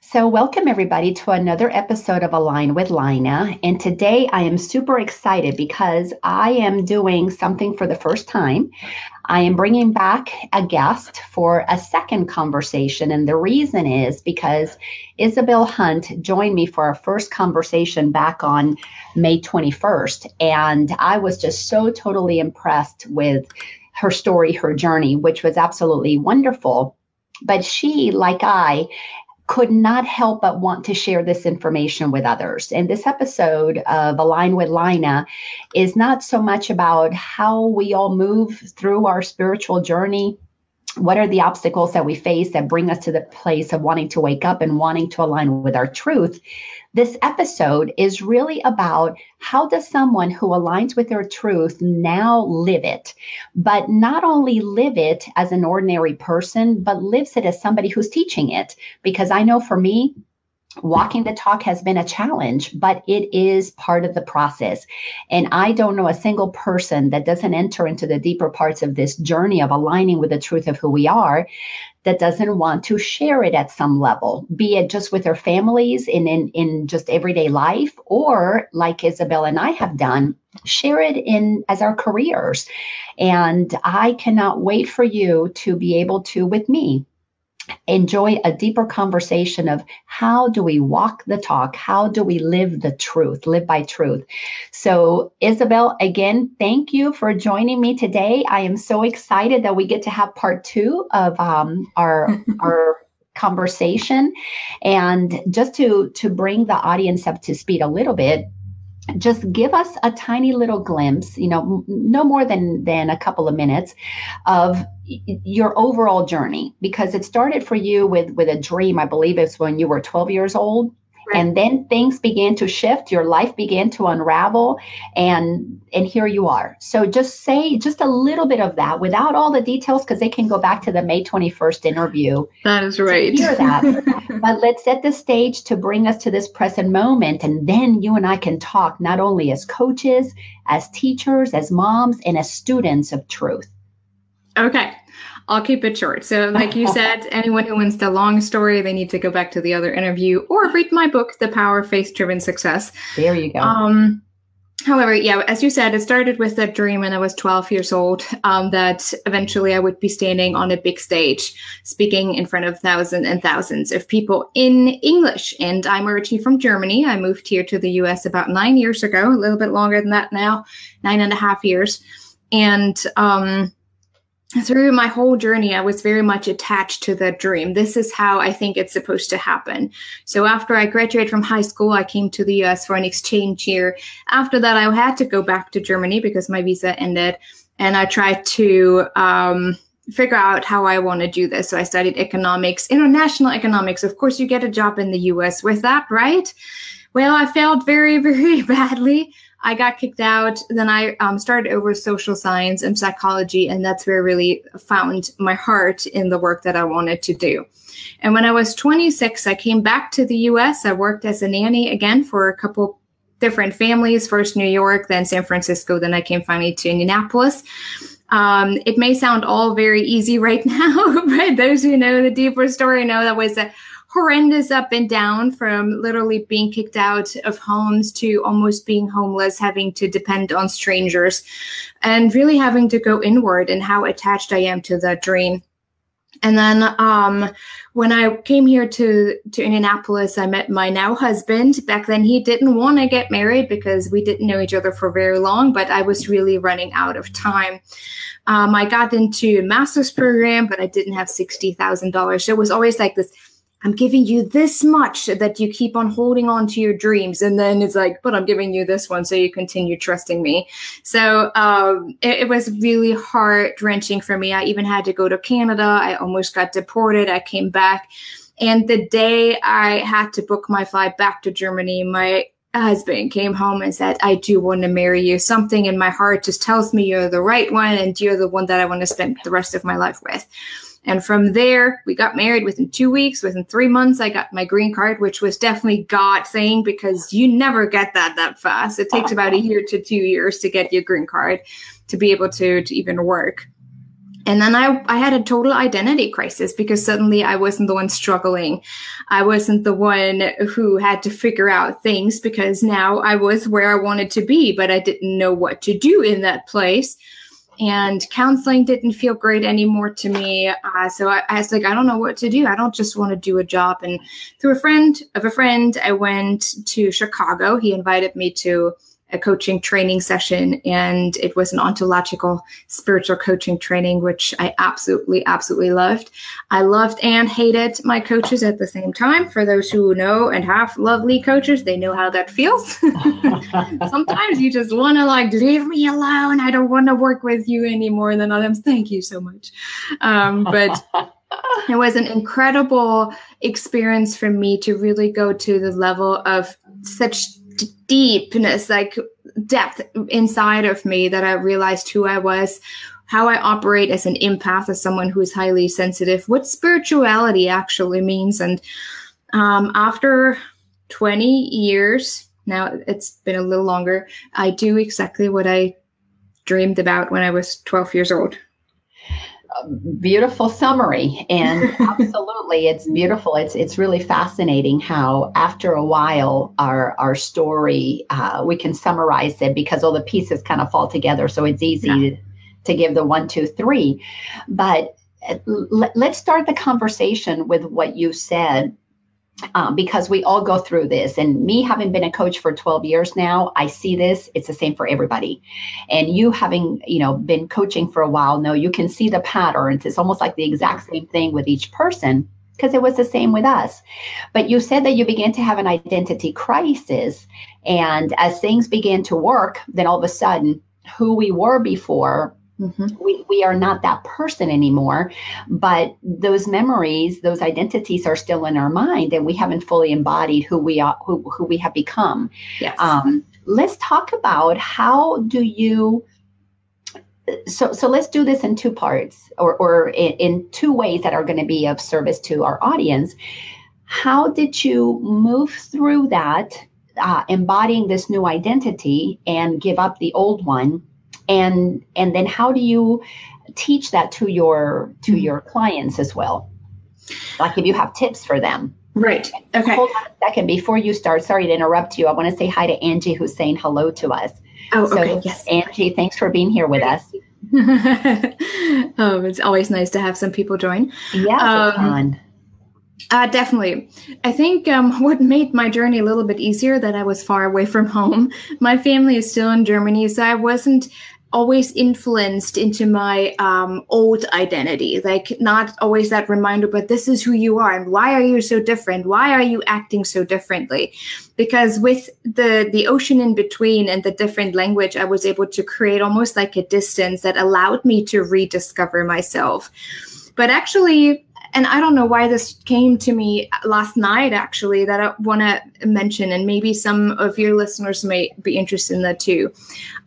So, welcome everybody to another episode of Align with Lina. And today I am super excited because I am doing something for the first time. I am bringing back a guest for a second conversation. And the reason is because Isabel Hunt joined me for our first conversation back on May 21st. And I was just so totally impressed with her story, her journey, which was absolutely wonderful. But she, like I, could not help but want to share this information with others. And this episode of Align with Lina is not so much about how we all move through our spiritual journey. What are the obstacles that we face that bring us to the place of wanting to wake up and wanting to align with our truth? This episode is really about how does someone who aligns with their truth now live it, but not only live it as an ordinary person, but lives it as somebody who's teaching it. Because I know for me, walking the talk has been a challenge, but it is part of the process. And I don't know a single person that doesn't enter into the deeper parts of this journey of aligning with the truth of who we are that doesn't want to share it at some level, be it just with their families in, in, in just everyday life, or like Isabel and I have done, share it in as our careers. And I cannot wait for you to be able to, with me, enjoy a deeper conversation of how do we walk the talk? How do we live the truth, live by truth? So, Isabel, again, thank you for joining me today. I am so excited that we get to have part two of um, our, our, conversation and just to to bring the audience up to speed a little bit just give us a tiny little glimpse you know no more than than a couple of minutes of your overall journey because it started for you with with a dream i believe it's when you were 12 years old Right. And then things began to shift, your life began to unravel and and here you are. So just say just a little bit of that without all the details because they can go back to the May 21st interview. That is right. hear that. but let's set the stage to bring us to this present moment and then you and I can talk not only as coaches, as teachers, as moms and as students of truth. Okay. I'll keep it short. So, like you said, anyone who wants the long story, they need to go back to the other interview or read my book, The Power of Faith Driven Success. There you go. Um, however, yeah, as you said, it started with a dream when I was 12 years old um, that eventually I would be standing on a big stage, speaking in front of thousands and thousands of people in English. And I'm originally from Germany. I moved here to the US about nine years ago, a little bit longer than that now, nine and a half years. And, um, through my whole journey, I was very much attached to that dream. This is how I think it's supposed to happen. So after I graduated from high school, I came to the US for an exchange year. After that, I had to go back to Germany because my visa ended. And I tried to um, figure out how I want to do this. So I studied economics, international economics. Of course, you get a job in the US with that, right? Well, I failed very, very badly. I got kicked out. Then I um, started over social science and psychology, and that's where I really found my heart in the work that I wanted to do. And when I was 26, I came back to the US. I worked as a nanny again for a couple different families, first New York, then San Francisco, then I came finally to Indianapolis. Um, it may sound all very easy right now, but those who know the deeper story know that was a horrendous up and down from literally being kicked out of homes to almost being homeless, having to depend on strangers, and really having to go inward and how attached I am to that dream. And then um, when I came here to to Indianapolis, I met my now husband. Back then, he didn't want to get married because we didn't know each other for very long. But I was really running out of time. Um, I got into a master's program, but I didn't have sixty thousand dollars. So it was always like this I'm giving you this much that you keep on holding on to your dreams. And then it's like, but I'm giving you this one. So you continue trusting me. So um, it, it was really heart wrenching for me. I even had to go to Canada. I almost got deported. I came back. And the day I had to book my flight back to Germany, my husband came home and said, I do want to marry you. Something in my heart just tells me you're the right one and you're the one that I want to spend the rest of my life with. And from there, we got married within two weeks. Within three months, I got my green card, which was definitely God thing because you never get that that fast. It takes about a year to two years to get your green card to be able to, to even work. and then I, I had a total identity crisis because suddenly I wasn't the one struggling. I wasn't the one who had to figure out things because now I was where I wanted to be, but I didn't know what to do in that place. And counseling didn't feel great anymore to me. Uh, so I, I was like, I don't know what to do. I don't just want to do a job. And through a friend of a friend, I went to Chicago. He invited me to a coaching training session and it was an ontological spiritual coaching training which i absolutely absolutely loved. I loved and hated my coaches at the same time. For those who know and have lovely coaches they know how that feels. Sometimes you just want to like leave me alone. I don't want to work with you anymore than others. Thank you so much. Um, but it was an incredible experience for me to really go to the level of such deepness, like depth inside of me that I realized who I was, how I operate as an empath, as someone who is highly sensitive, what spirituality actually means. And um, after 20 years, now it's been a little longer, I do exactly what I dreamed about when I was 12 years old beautiful summary. And absolutely it's beautiful. It's it's really fascinating how after a while our our story uh, we can summarize it because all the pieces kind of fall together. So it's easy yeah. to, give the one two three. But uh, let's start the conversation with what you said um, because we all go through this. And me having been a coach for 12 years now, I see this. It's the same for everybody. And you having, you know, been coaching for a while, no, you can see the patterns. It's almost like the exact same thing with each person because it was the same with us. But you said that you began to have an identity crisis. And as things began to work, then all of a sudden, who we were before Mm-hmm. We, we are not that person anymore, but those memories, those identities are still in our mind, and we haven't fully embodied who we are, who, who we have become. Yes. Um, let's talk about how do you. So, so let's do this in two parts, or, or in, in two ways that are going to be of service to our audience. How did you move through that, uh, embodying this new identity, and give up the old one? And and then how do you teach that to your to mm-hmm. your clients as well? Like if you have tips for them. Right. Okay. Hold on a second before you start. Sorry to interrupt you. I want to say hi to angie who's saying hello to us. Oh so, okay. Yes. Angie thanks for being here with us. Oh it's always nice to have some people join. Yeah um, uh, definitely. I think um, what made my journey a little bit easier that I was far away from home. My family is still in Germany, so I wasn't always influenced into my um, old identity. Like not always that reminder but this is who you are and why are you so different? Why are you acting so differently? Because with the the ocean in between and the different language i was able to create almost like a distance that allowed me to rediscover myself. But actually and I don't know why this came to me last night, actually, that I want to mention, and maybe some of your listeners may be interested in that too.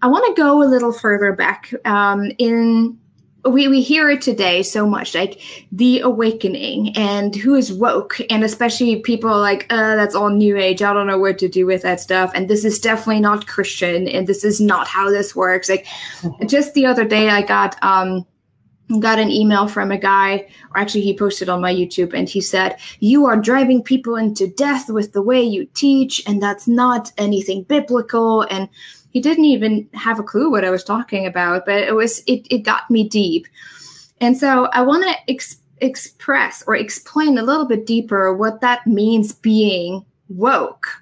I want to go a little further back um, in. We, we hear it today so much like the awakening and who is woke and especially people like uh, that's all new age i don't know what to do with that stuff and this is definitely not christian and this is not how this works like just the other day i got um got an email from a guy, or actually, he posted on my YouTube, and he said, You are driving people into death with the way you teach, and that's not anything biblical. And he didn't even have a clue what I was talking about, but it was, it, it got me deep. And so I want to ex- express or explain a little bit deeper what that means being woke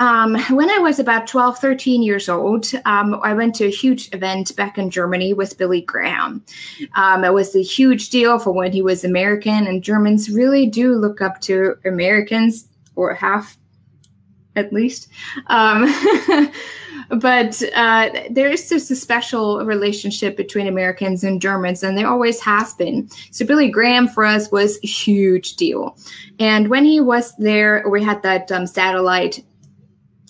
um, when I was about 12, 13 years old, um, I went to a huge event back in Germany with Billy Graham. Um, it was a huge deal for when he was American, and Germans really do look up to Americans, or half at least. Um, but uh, there is just a special relationship between Americans and Germans, and there always has been. So Billy Graham for us was a huge deal. And when he was there, we had that um, satellite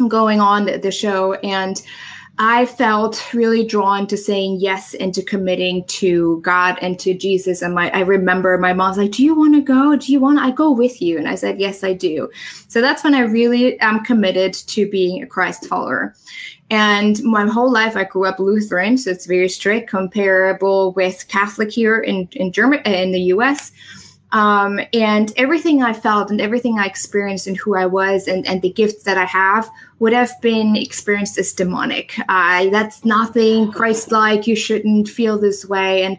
going on the show and I felt really drawn to saying yes and to committing to God and to Jesus. And my, I remember my mom's like, "Do you want to go? Do you want? I go with you?" And I said, "Yes, I do." So that's when I really am committed to being a Christ follower. And my whole life, I grew up Lutheran, so it's very strict, comparable with Catholic here in in Germany, in the U.S. Um, and everything I felt and everything I experienced and who I was and, and the gifts that I have would have been experienced as demonic. Uh, that's nothing Christ like. You shouldn't feel this way. And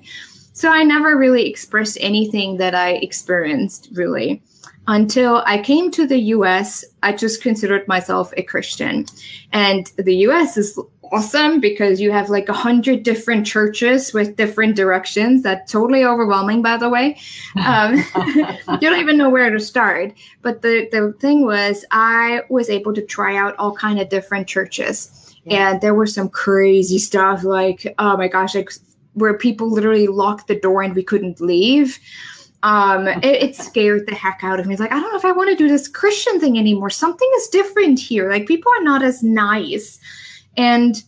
so I never really expressed anything that I experienced, really. Until I came to the US, I just considered myself a Christian. And the US is awesome because you have like a hundred different churches with different directions. That's totally overwhelming, by the way. Um, you don't even know where to start. But the, the thing was, I was able to try out all kind of different churches. Yeah. And there was some crazy stuff like, oh my gosh, like, where people literally locked the door and we couldn't leave. Um, it, it scared the heck out of me. It's like, I don't know if I want to do this Christian thing anymore. Something is different here. Like people are not as nice and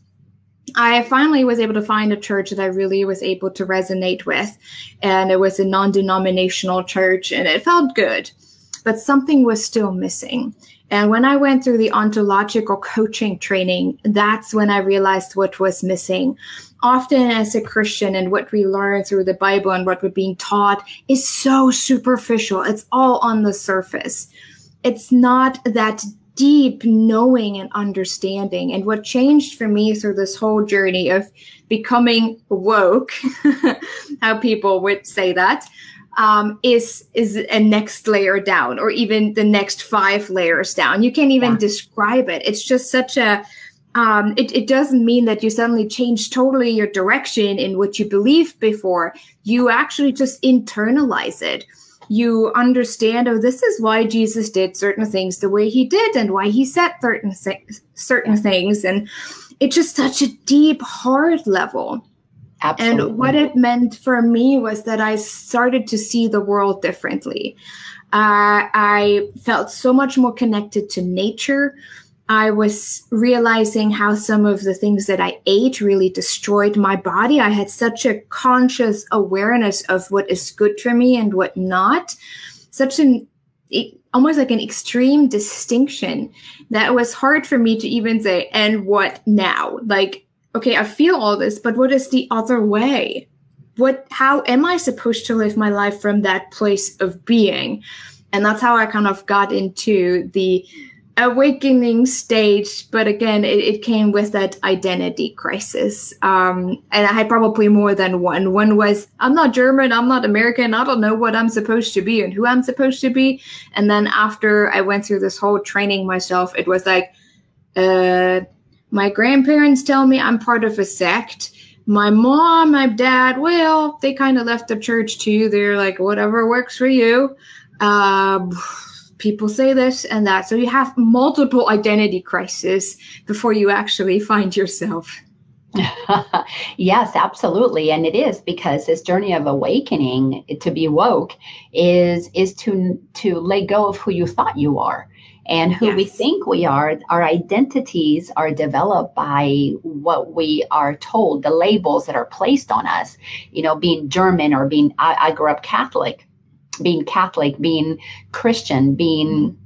I finally was able to find a church that I really was able to resonate with. And it was a non denominational church, and it felt good, but something was still missing. And when I went through the ontological coaching training, that's when I realized what was missing. Often, as a Christian, and what we learn through the Bible and what we're being taught is so superficial. It's all on the surface. It's not that deep knowing and understanding. And what changed for me through this whole journey of becoming woke, how people would say that, um, is is a next layer down, or even the next five layers down. You can't even yeah. describe it. It's just such a um, it, it doesn't mean that you suddenly change totally your direction in what you believed before. You actually just internalize it you understand, oh, this is why Jesus did certain things the way he did and why he said certain, certain things. And it's just such a deep, hard level. Absolutely. And what it meant for me was that I started to see the world differently. Uh, I felt so much more connected to nature. I was realizing how some of the things that I ate really destroyed my body. I had such a conscious awareness of what is good for me and what not. Such an almost like an extreme distinction that was hard for me to even say, and what now? Like, okay, I feel all this, but what is the other way? What, how am I supposed to live my life from that place of being? And that's how I kind of got into the awakening stage but again it, it, came with that identity crisis. Um, and i had probably more than one. One was i'm not german i'm not american i don't know what i'm supposed to be and who i'm supposed to be. And then after i went through this whole training myself it was like uh, my grandparents tell me i'm part of a sect. My mom my dad well they kind of left the church too they're like whatever works for you. Um, people say this and that. So you have multiple identity crises before you actually find yourself. yes, absolutely. And it is because this journey of awakening to be woke is is to to let go of who you thought you are and who yes. we think we are. Our identities are developed by what we are told, the labels that are placed on us. You know, being German or being I, I grew up Catholic being Catholic, being Christian, being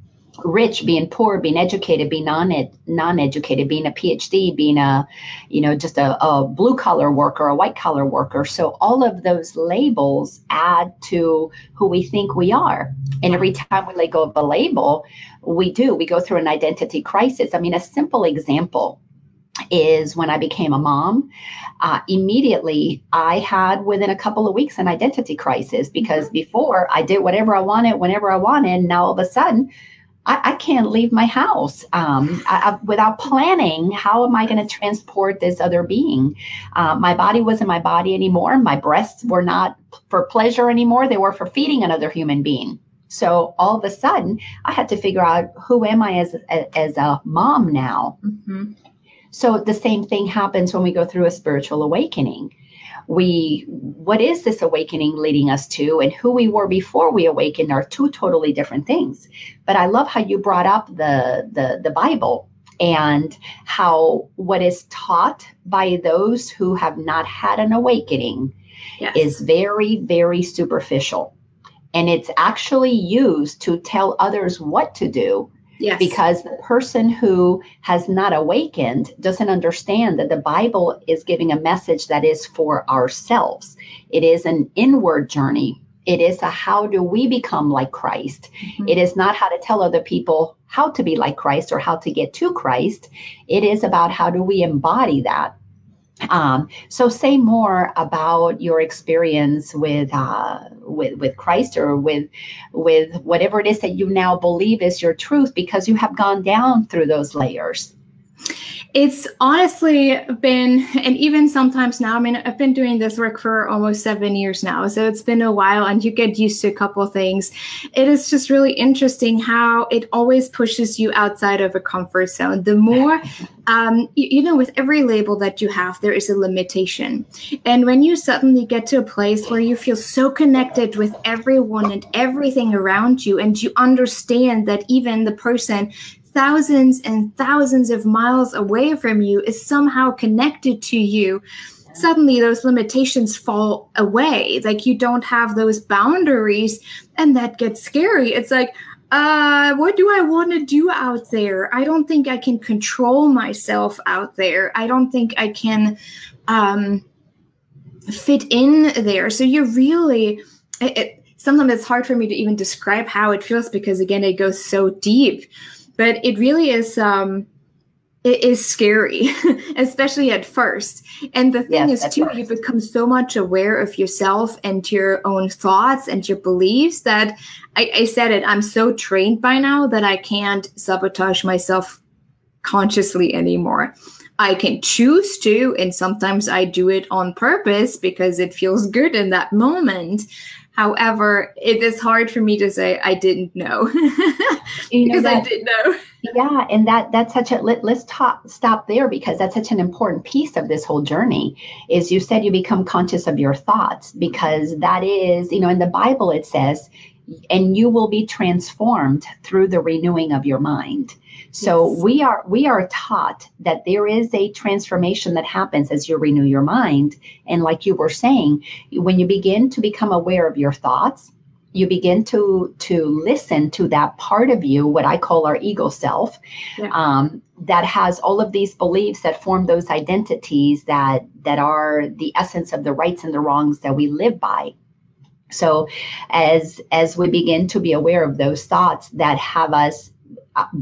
rich, being poor, being educated, being non non educated, being a PhD, being a you know just a, a blue collar worker, a white collar worker. So all of those labels add to who we think we are. And every time we let go of a label, we do. We go through an identity crisis. I mean, a simple example is when I became a mom. Uh, immediately, I had within a couple of weeks an identity crisis because before I did whatever I wanted, whenever I wanted. Now all of a sudden, I, I can't leave my house um, I, I, without planning. How am I going to transport this other being? Uh, my body wasn't my body anymore. My breasts were not for pleasure anymore. They were for feeding another human being. So all of a sudden, I had to figure out who am I as as a mom now. Mm-hmm. So the same thing happens when we go through a spiritual awakening. We, what is this awakening leading us to, and who we were before we awakened are two totally different things. But I love how you brought up the the, the Bible and how what is taught by those who have not had an awakening yes. is very, very superficial. And it's actually used to tell others what to do Yes. Because the person who has not awakened doesn't understand that the Bible is giving a message that is for ourselves. It is an inward journey. It is a how do we become like Christ. Mm-hmm. It is not how to tell other people how to be like Christ or how to get to Christ. It is about how do we embody that um, so say more about your experience with uh, with with Christ or with with whatever it is that you now believe is your truth because you have gone down through those layers. It's honestly been, and even sometimes now, I mean, I've been doing this work for almost seven years now. So it's been a while and you get used to a couple things. It is just really interesting how it always pushes you outside of a comfort zone. The more, um, you, you know, with every label that you have, there is a limitation. And when you suddenly get to a place where you feel so connected with everyone and everything around you, and you understand that even the person thousands and thousands of miles away from you is somehow connected to you. Suddenly those limitations fall away. Like you don't have those boundaries and that gets scary. It's like uh what do i want to do out there? I don't think i can control myself out there. I don't think i can um fit in there. So you're really it, it, sometimes it's hard for me to even describe how it feels because again it goes so deep but it really is um it is scary especially at first. And the thing yes, is too you become so much aware of yourself and your own thoughts and your beliefs that I, I said it i'm so trained by now that i can't sabotage myself consciously anymore. I can choose to, and sometimes I do it on purpose because it feels good in that moment. However, it is hard for me to say I didn't know because that, I didn't know. Yeah, and that that's such a let, let's talk stop there because that's such an important piece of this whole journey. Is you said you become conscious of your thoughts because that is you know in the Bible it says, and you will be transformed through the renewing of your mind. So yes. we are we are taught that there is a transformation that happens as you renew your mind. And like you were saying, when you begin to become aware of your thoughts, you begin to to listen to that part of you what i call our ego self yeah. um, that has all of these beliefs that form those identities that that are the essence of the rights and the wrongs that we live by so as as we begin to be aware of those thoughts that have us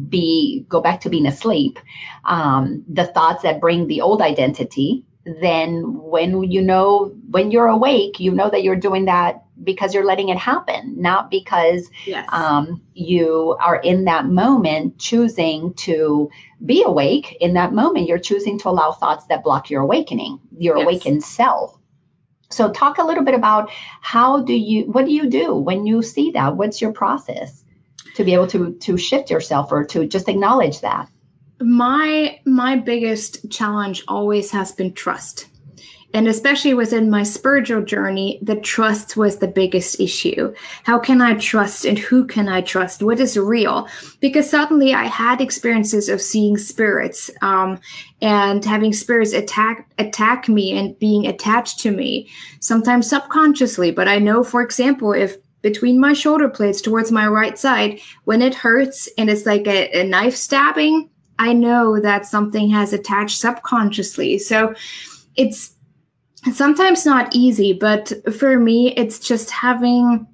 be go back to being asleep um, the thoughts that bring the old identity then when you know when you're awake you know that you're doing that because you're letting it happen not because yes. um, you are in that moment choosing to be awake in that moment you're choosing to allow thoughts that block your awakening your yes. awakened self so talk a little bit about how do you what do you do when you see that what's your process to be able to to shift yourself or to just acknowledge that? My my biggest challenge always has been trust. And especially within my spiritual journey the trust was the biggest issue. How can i trust and who can i trust? What is real? Because suddenly i had experiences of seeing spirits um, and having spirits attack attack me and being attached to me sometimes subconsciously. But i know for example if between my shoulder blades towards my right side. When it hurts and it's like a, a knife stabbing, I know that something has attached subconsciously. So it's sometimes not easy, but for me, it's just having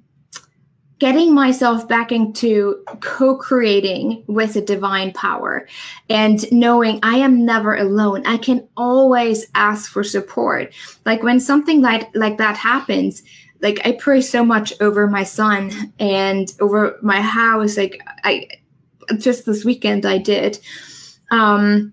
getting myself back into co-creating with a divine power and knowing I am never alone. I can always ask for support. Like when something like like that happens, like I pray so much over my son and over my house. Like I just this weekend I did. Um,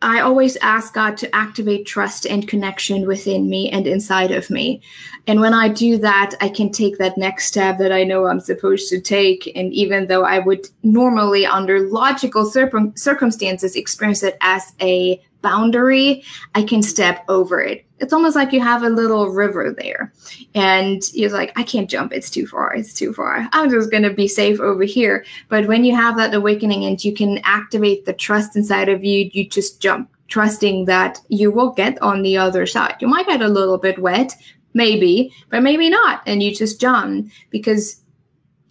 I always ask God to activate trust and connection within me and inside of me. And when I do that, I can take that next step that I know I'm supposed to take. And even though I would normally, under logical circum- circumstances, experience it as a boundary, I can step over it. It's almost like you have a little river there, and you're like, I can't jump. It's too far. It's too far. I'm just going to be safe over here. But when you have that awakening and you can activate the trust inside of you, you just jump, trusting that you will get on the other side. You might get a little bit wet, maybe, but maybe not. And you just jump because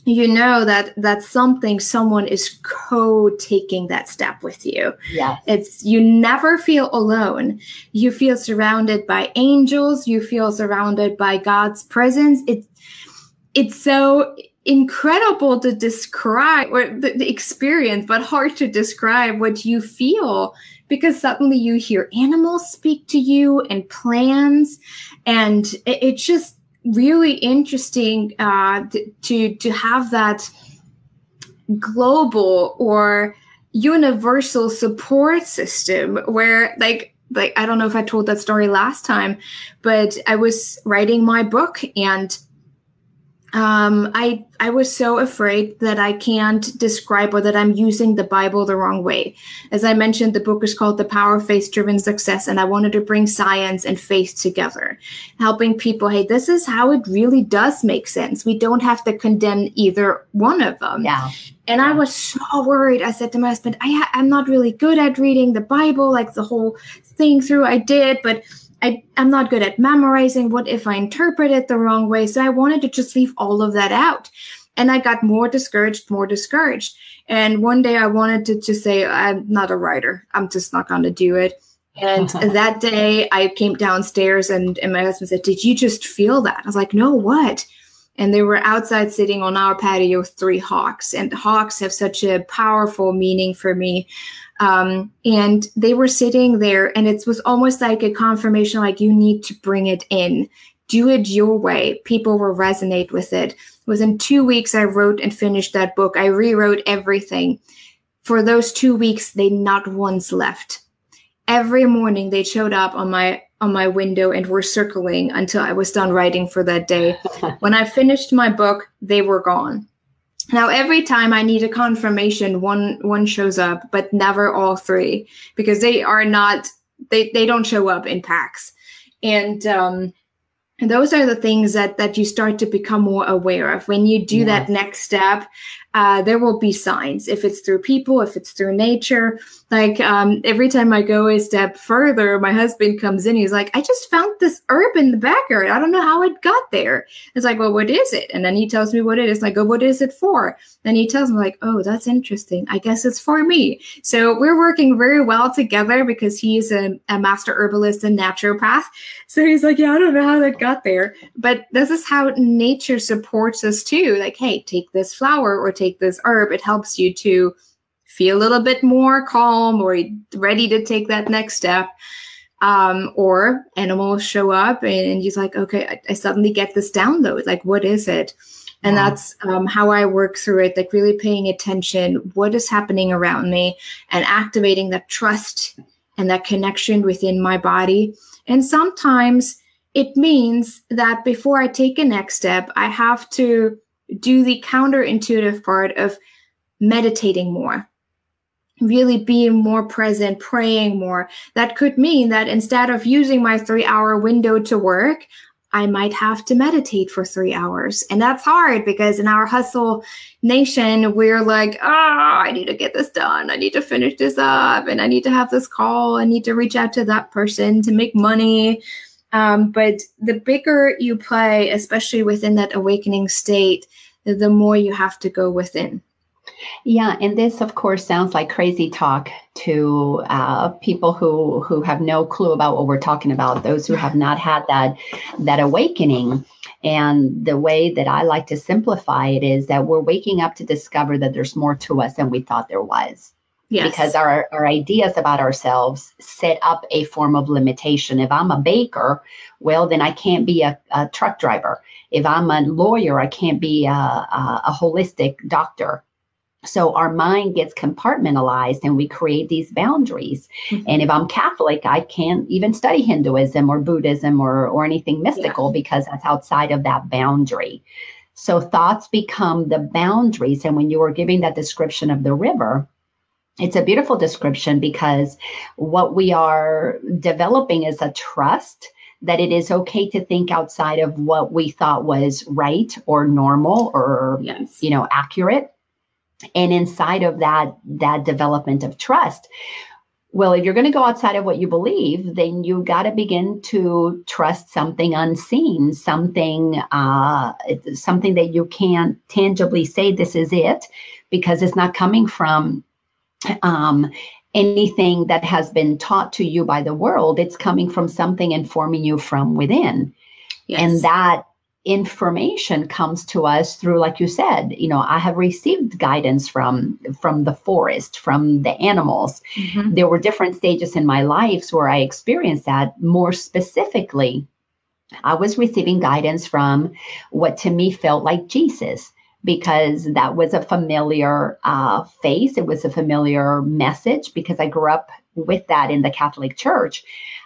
you know that that's something someone is co-taking that step with you. Yeah it's you never feel alone. You feel surrounded by angels. You feel surrounded by god's presence. It's it's so incredible to describe or the, the experience but hard to describe what you feel because suddenly you hear animals speak to you and plans and it, it's just really interesting uh, to to have that global or universal support system where like like I don't know if I told that story last time, but I was writing my book and um, I I was so afraid that I can't describe or that I'm using the Bible the wrong way. As I mentioned, the book is called The Power of Faith Driven Success, and I wanted to bring science and faith together, helping people. Hey, this is how it really does make sense. We don't have to condemn either one of them. Yeah. And I was so worried. I said to my husband, I ha- I'm not really good at reading the Bible, like the whole thing through. I did, but I, I'm not good at memorizing. What if I interpret it the wrong way? So I wanted to just leave all of that out. And I got more discouraged, more discouraged. And one day I wanted to just say, I'm not a writer. I'm just not going to do it. And that day I came downstairs and, and my husband said, Did you just feel that? I was like, No, what? And they were outside sitting on our patio three hawks. And hawks have such a powerful meaning for me. Um, and they were sitting there, and it was almost like a confirmation like, you need to bring it in, do it your way. People will resonate with it. Within two weeks, I wrote and finished that book. I rewrote everything. For those two weeks, they not once left. Every morning, they showed up on my on my window and were circling until I was done writing for that day. when I finished my book, they were gone. Now every time I need a confirmation, one one shows up, but never all three because they are not they they don't show up in packs, and um, those are the things that that you start to become more aware of. When you do that next step uh, there will be signs if it's through people if it's through nature. Like um, every time i go a step further my husband comes in he's like i just found this herb in the backyard. I don't know how it got there. It's like well what is it? And then he tells me what it is. And i go what is it for? Then he tells me like oh that's interesting. I guess it's for me. So we're working very well together because he's a, a master herbalist and naturopath. So he's like yeah i don't know how that got there. But this is how nature supports us too. Like hey take this flower or take this herb, it helps you to feel a little bit more calm or ready to take that next step. Um, or animals show up and he's like, okay, I, I, suddenly get this download. Like, what is it? And wow. that's um, how I work through it, like really paying attention, what is happening around me and activating that trust and that connection within my body. And sometimes it means that before I take a next step, I have to do the counterintuitive part of meditating more really being more present, praying more. That could mean that instead of using my three hour window to work, I might have to meditate for three hours. And that's hard because in our hustle nation, we're like, oh, I need to get this done. I need to finish this up and I need to have this call. I need to reach out to that person to make money. Um, but the bigger you play, especially within that awakening state, the more you have to go within. Yeah, and this, of course, sounds like crazy talk to uh, people who who have no clue about what we're talking about. Those who have not had that that awakening. And the way that I like to simplify it is that we're waking up to discover that there's more to us than we thought there was. Yes. Because our, our ideas about ourselves set up a form of limitation. If I'm a baker, well, then I can't be a, a truck driver. If I'm a lawyer, I can't be a, a, a holistic doctor. So our mind gets compartmentalized and we create these boundaries. Mm-hmm. And if I'm Catholic, I can't even study Hinduism or Buddhism or, or anything mystical yeah. because that's outside of that boundary. So thoughts become the boundaries. And when you were giving that description of the river, it's a beautiful description because what we are developing is a trust that it is okay to think outside of what we thought was right or normal or yes. you know accurate and inside of that that development of trust well, if you're going to go outside of what you believe, then you got to begin to trust something unseen, something, uh, something that you can't tangibly say this is it, because it's not coming from um, anything that has been taught to you by the world. It's coming from something informing you from within, yes. and that information comes to us through like you said you know i have received guidance from from the forest from the animals mm-hmm. there were different stages in my life where i experienced that more specifically i was receiving guidance from what to me felt like jesus because that was a familiar uh, face it was a familiar message because i grew up with that in the catholic church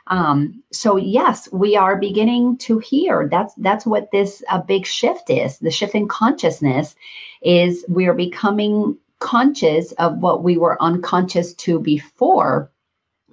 um, so yes, we are beginning to hear. That's that's what this a big shift is. The shift in consciousness is we are becoming conscious of what we were unconscious to before.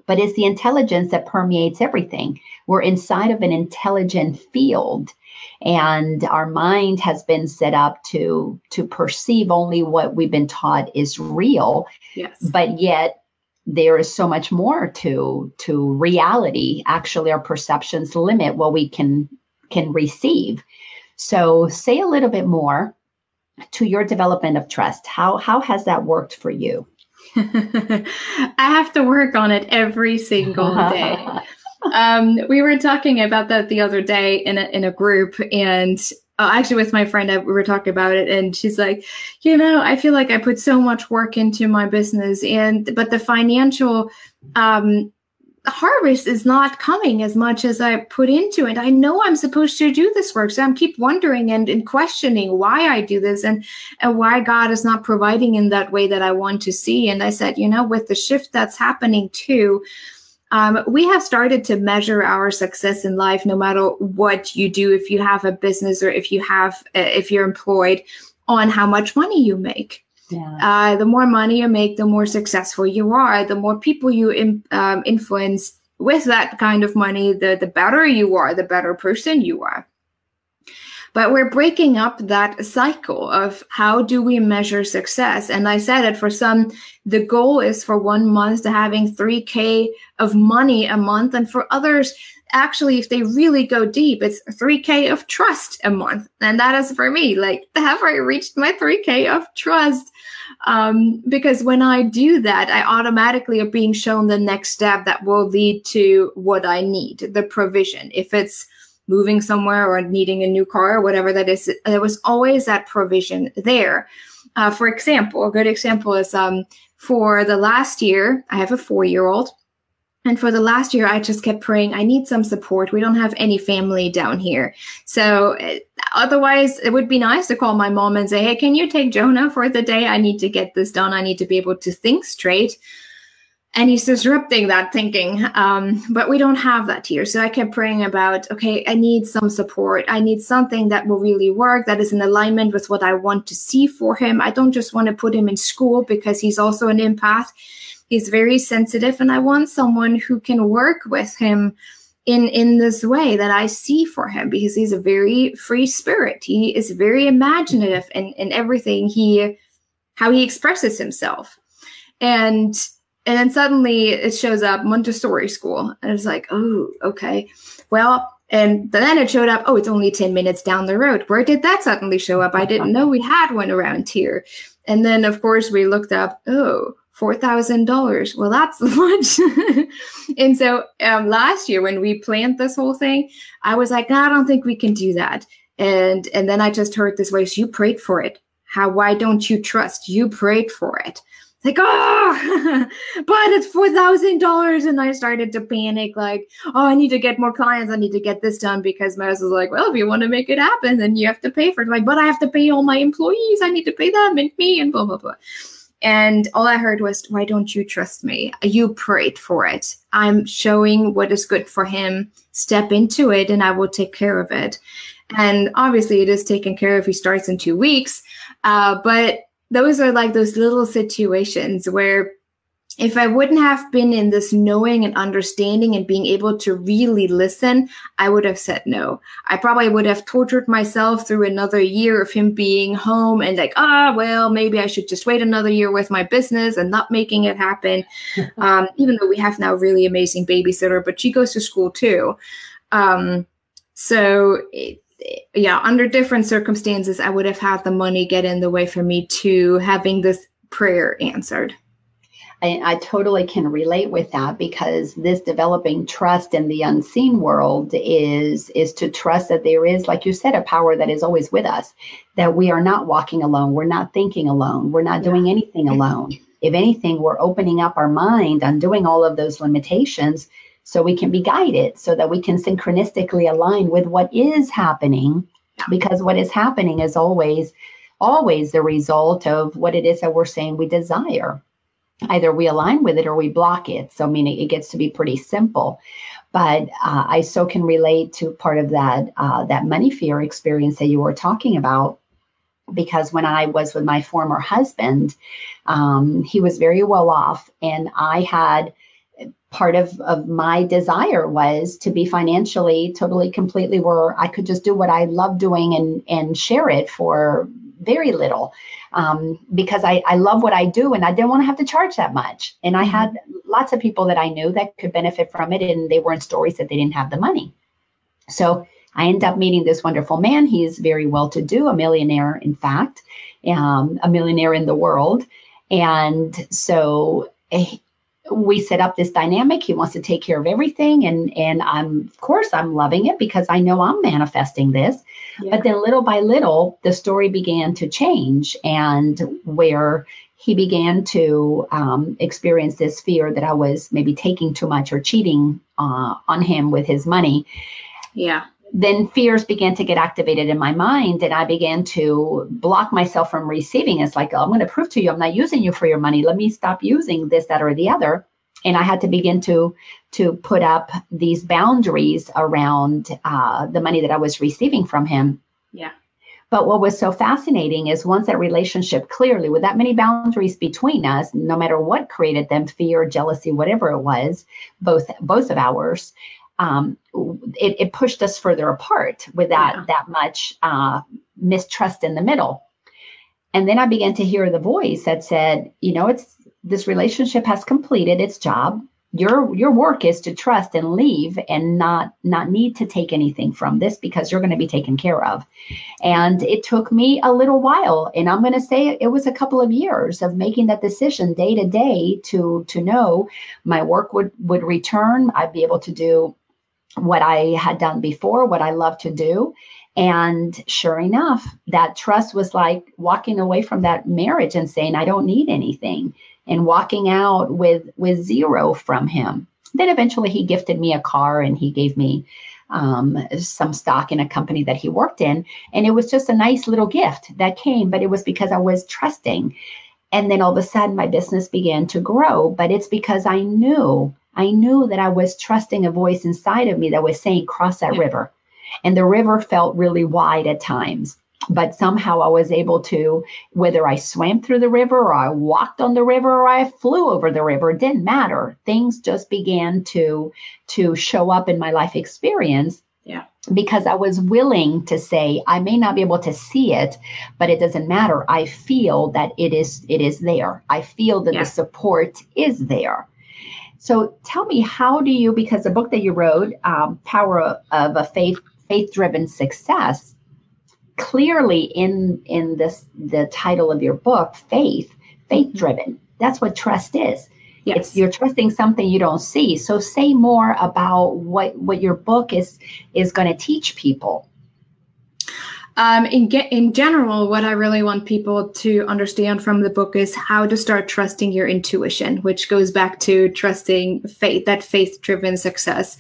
But it's the intelligence that permeates everything. We're inside of an intelligent field and our mind has been set up to to perceive only what we've been taught is real. Yes. but yet there is so much more to to reality. Actually our perceptions limit what we can can receive. So say a little bit more to your development of trust. How how has that worked for you i have to work on it every single day. Um, we were talking about that the other day in a, in a group and uh, actually with my friend I, we were talking about it and she's like you know i feel like i put so much work into my business and but the financial um harvest is not coming as much as i put into it. I know i'm supposed to do this work so i'm keep wondering and, and questioning why i do this and and why god is not providing in that way that i want to see. And i said you know with the shift that's happening too um, we have started to measure our success in life no matter what you do if you have a business or if you have uh, if you're employed on how much money you make yeah. Uh, the more money you make the more successful you are. The more people you in, um, influence with that kind of money the the better you are the better person you are. But we're breaking up that cycle of how do we measure success? And i said it for some the goal is for one month to having 3k of money a month. And for others actually if they really go deep it's 3k of trust a month. And that is for me. Like have i reached my 3k of trust um, because when i do that i automatically are being shown the next step that will lead to what i need the provision if it's moving somewhere or needing a new car or whatever that is, there was always that provision there. Uh, for example, a good example is um, for the last year, I have a four year old. And for the last year, I just kept praying, I need some support. We don't have any family down here. So, uh, otherwise, it would be nice to call my mom and say, Hey, can you take Jonah for the day? I need to get this done. I need to be able to think straight and he's disrupting that thinking um, but we don't have that here so i kept praying about okay i need some support i need something that will really work that is in alignment with what i want to see for him i don't just want to put him in school because he's also an empath he's very sensitive and i want someone who can work with him in in this way that i see for him because he's a very free spirit he is very imaginative in in everything he how he expresses himself and and then suddenly it shows up Montessori school. And it's like, oh, okay. Well, and then it showed up, oh, it's only 10 minutes down the road. Where did that suddenly show up? I didn't know we had one around here. And then, of course, we looked up, oh, $4,000. Well, that's much. and so um, last year when we planned this whole thing, I was like, I don't think we can do that. And and then I just heard this voice, you prayed for it. How why don't you trust? You prayed for it like, oh, but it's four thousand dollars, and I started to panic. Like, oh, I need to get more clients. I need to get this done because my husband's like, well, if you want to make it happen, then you have to pay for it. Like, but I have to pay all my employees. I need to pay them and me and blah blah blah. And all I heard was, why don't you trust me? You prayed for it. I'm showing what is good for him. Step into it, and I will take care of it. And obviously, it is taken care of. He starts in two weeks, uh, but those are like those little situations where if I wouldn't have been in this knowing and understanding and being able to really listen, I would have said no. I probably would have tortured myself through another year of him being home and like, ah, well, maybe I should just wait another year with my business and not making it happen. um, even though we have now really amazing babysitter, but she goes to school too. Um, so it, yeah, under different circumstances, I would have had the money get in the way for me to having this prayer answered. I, I, totally can relate with that because this developing trust in the unseen world is is to trust that there is, like you said, a power that is always with us. That we are not walking alone, we're not thinking alone, we're not doing anything alone. If anything, we're opening up our mind, undoing all of those limitations, so we can be guided, so that we can synchronistically align with what is happening, because what is happening is always always the result of what it is that we're saying we desire either we align with it or we block it. So, I meaning it gets to be pretty simple. But uh, I so can relate to part of that uh, that money fear experience that you were talking about, because when I was with my former husband, um, he was very well off, and I had part of, of my desire was to be financially totally completely where I could just do what I love doing and and share it for very little um, because I, I love what I do and I didn't want to have to charge that much. And I had mm-hmm. lots of people that I knew that could benefit from it, and they were in stories that they didn't have the money. So I end up meeting this wonderful man. He is very well to do, a millionaire, in fact, um, a millionaire in the world. And so eh, we set up this dynamic. He wants to take care of everything. And, and I'm, of course, I'm loving it because I know I'm manifesting this. Yeah. But then little by little, the story began to change and where he began to um, experience this fear that I was maybe taking too much or cheating uh, on him with his money. Yeah. Then fears began to get activated in my mind, and I began to block myself from receiving. It's like, oh, I'm going to prove to you I'm not using you for your money. Let me stop using this, that, or the other and I had to begin to to put up these boundaries around uh, the money that I was receiving from him. Yeah. But what was so fascinating is once that relationship clearly, with that many boundaries between us, no matter what created them, fear, jealousy, whatever it was, both both of ours, um, it, it, pushed us further apart with that yeah. that much uh, mistrust in the middle. And then I began to hear the voice that said, you know, it's this relationship has completed its job your your work is to trust and leave and not not need to take anything from this because you're going to be taken care of and it took me a little while and i'm going to say it was a couple of years of making that decision day to day to to know my work would would return i'd be able to do what i had done before what i love to do and sure enough that trust was like walking away from that marriage and saying i don't need anything and walking out with with zero from him. Then eventually he gifted me a car and he gave me um, some stock in a company that he worked in. And it was just a nice little gift that came, but it was because I was trusting. And then all of a sudden my business began to grow, but it's because I knew, I knew that I was trusting a voice inside of me that was saying, cross that yeah. river. And the river felt really wide at times but somehow I was able to, whether I swam through the river or I walked on the river or I flew over the river, it didn't matter. Things just began to to show up in my life experience. Yeah. Because I was willing to say, I may not be able to see it, but it doesn't matter. I feel that it is it is there. I feel that yeah. the support is there. So tell me, how do you? Because the book that you wrote, um, "Power of a Faith Faith Driven Success," clearly in in this the title of your book faith faith driven that's what trust is yes. It's, you're trusting something you don't see so say more about what what your book is is going to teach people um, in ge- in general, what I really want people to understand from the book is how to start trusting your intuition, which goes back to trusting faith, that faith driven success.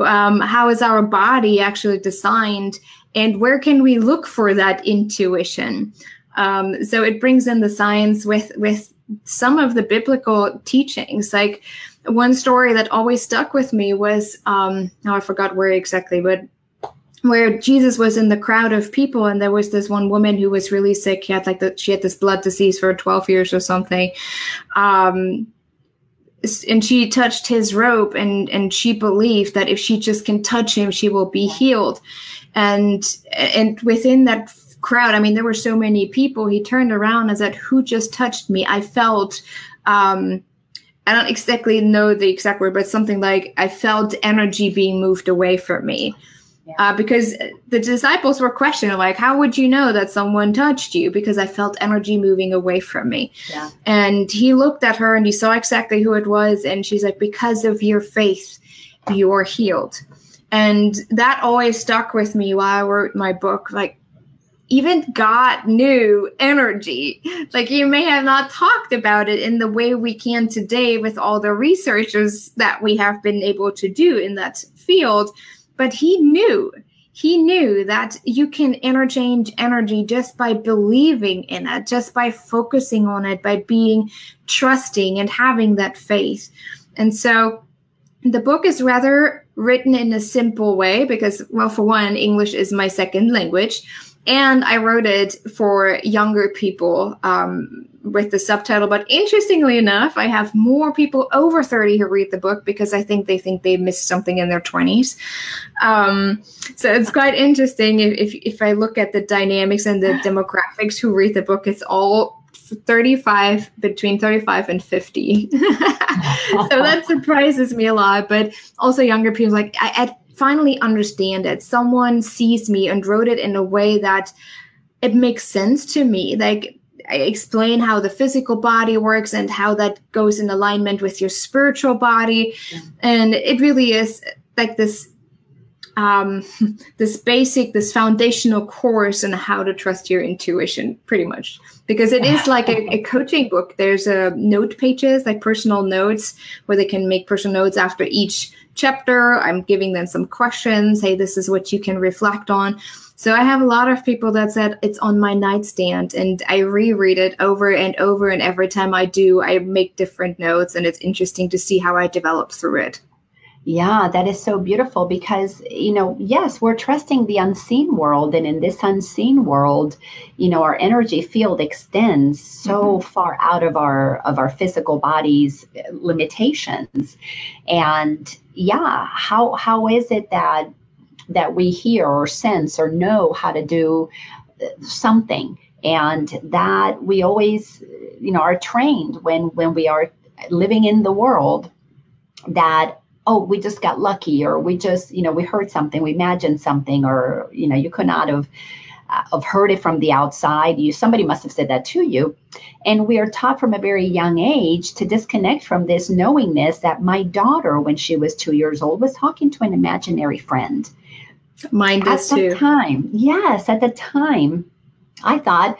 Um, how is our body actually designed and where can we look for that intuition um, so it brings in the science with with some of the biblical teachings like one story that always stuck with me was um oh, i forgot where exactly but where jesus was in the crowd of people and there was this one woman who was really sick. She had like the, she had this blood disease for 12 years or something. Um and she touched his robe and and she believed that if she just can touch him she will be healed. And and within that crowd i mean there were so many people. He turned around and said who just touched me? I felt um i don't exactly know the exact word but something like i felt energy being moved away from me uh, because the disciples were questioning, like, how would you know that someone touched you? Because I felt energy moving away from me. Yeah. And he looked at her and he saw exactly who it was. And she's like, because of your faith, you're healed. And that always stuck with me while I wrote my book. Like, even God knew energy. Like, you may have not talked about it in the way we can today with all the researchers that we have been able to do in that field but he knew, he knew that you can interchange energy just by believing in it, just by focusing on it, by being trusting and having that faith. And so the book is rather written in a simple way because, well, for one, English is my second language and I wrote it for younger people um, with the subtitle. But interestingly enough, I have more people over 30 who read the book because I think they think they missed something in their 20s. Um, so it's quite interesting if, if, if I look at the dynamics and the demographics who read the book, it's all 35 between 35 and 50 so that surprises me a lot but also younger people like I, at finally understand it. Someone sees me and wrote it in a way that it makes sense to me. Like I explain how the physical body works and how that goes in alignment with your spiritual body. Yeah. And it really is like this um, this basic, this foundational course on how to trust your intuition, pretty much. Because it is like a, a coaching book. There's a note pages, like personal notes, where they can make personal notes after each chapter. I'm giving them some questions. Hey, this is what you can reflect on. So I have a lot of people that said it's on my nightstand and I reread it over and over. And every time I do, I make different notes and it's interesting to see how I develop through it. Yeah, that is so beautiful because, you know, yes, we're trusting the unseen world. And in this unseen world, you know, our energy field extends so mm-hmm. far out of our of our physical body's limitations. And yeah, how how is it that that we hear or sense or know how to do uh, something? And that we always, you know, are trained when when we are living in the world that oh, we just got lucky, or we just, you know, we heard something, we imagined something, or, you know, you could not have. Uh, have heard it from the outside. You somebody must have said that to you. And we are taught from a very young age to disconnect from this knowingness that my daughter when she was two years old was talking to an imaginary friend. Mine at the time yes at the time i thought